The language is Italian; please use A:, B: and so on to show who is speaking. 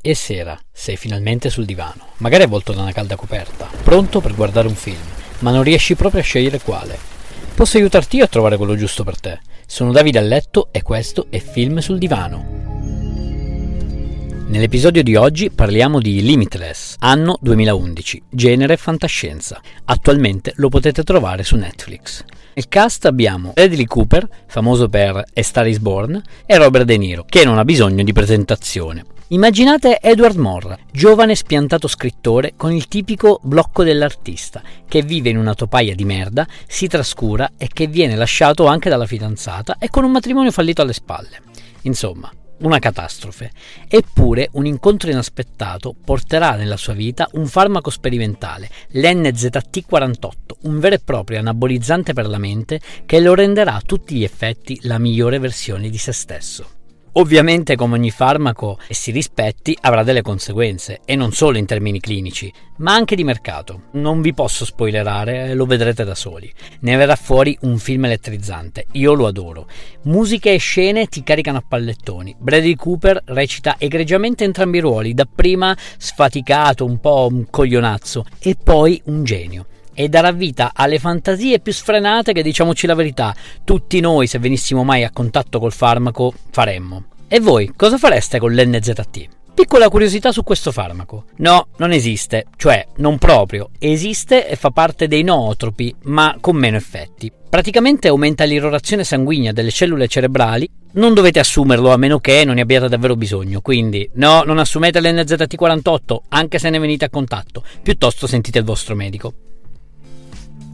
A: E sera, sei finalmente sul divano, magari avvolto da una calda coperta, pronto per guardare un film, ma non riesci proprio a scegliere quale. Posso aiutarti io a trovare quello giusto per te. Sono Davide a letto e questo è Film sul divano. Nell'episodio di oggi parliamo di Limitless, anno 2011, genere fantascienza. Attualmente lo potete trovare su Netflix. Nel cast abbiamo Bradley Cooper, famoso per A Star is Born, e Robert De Niro, che non ha bisogno di presentazione. Immaginate Edward Morra, giovane spiantato scrittore con il tipico blocco dell'artista, che vive in una topaia di merda, si trascura e che viene lasciato anche dalla fidanzata e con un matrimonio fallito alle spalle. Insomma, una catastrofe. Eppure un incontro inaspettato porterà nella sua vita un farmaco sperimentale, l'NZT48, un vero e proprio anabolizzante per la mente che lo renderà a tutti gli effetti la migliore versione di se stesso. Ovviamente, come ogni farmaco e si rispetti, avrà delle conseguenze, e non solo in termini clinici, ma anche di mercato. Non vi posso spoilerare, lo vedrete da soli. Ne verrà fuori un film elettrizzante, io lo adoro. Musiche e scene ti caricano a pallettoni. Bradley Cooper recita egregiamente entrambi i ruoli, dapprima sfaticato, un po' un coglionazzo, e poi un genio e darà vita alle fantasie più sfrenate che, diciamoci la verità, tutti noi, se venissimo mai a contatto col farmaco, faremmo. E voi, cosa fareste con l'NZT? Piccola curiosità su questo farmaco. No, non esiste, cioè non proprio. Esiste e fa parte dei nootropi, ma con meno effetti. Praticamente aumenta l'irrorazione sanguigna delle cellule cerebrali. Non dovete assumerlo a meno che non ne abbiate davvero bisogno. Quindi, no, non assumete l'NZT48, anche se ne venite a contatto. Piuttosto sentite il vostro medico.